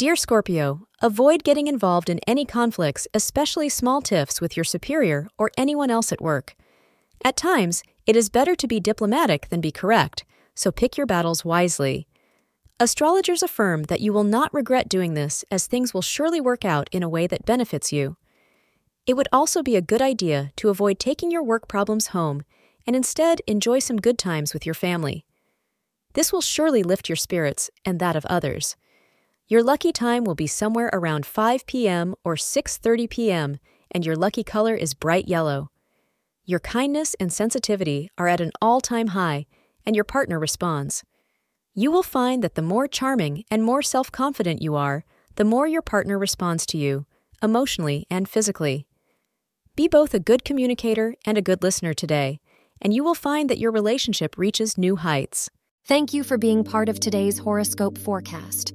Dear Scorpio, avoid getting involved in any conflicts, especially small tiffs with your superior or anyone else at work. At times, it is better to be diplomatic than be correct, so pick your battles wisely. Astrologers affirm that you will not regret doing this as things will surely work out in a way that benefits you. It would also be a good idea to avoid taking your work problems home and instead enjoy some good times with your family. This will surely lift your spirits and that of others. Your lucky time will be somewhere around 5 p.m. or 6:30 p.m. and your lucky color is bright yellow. Your kindness and sensitivity are at an all-time high and your partner responds. You will find that the more charming and more self-confident you are, the more your partner responds to you, emotionally and physically. Be both a good communicator and a good listener today, and you will find that your relationship reaches new heights. Thank you for being part of today's horoscope forecast.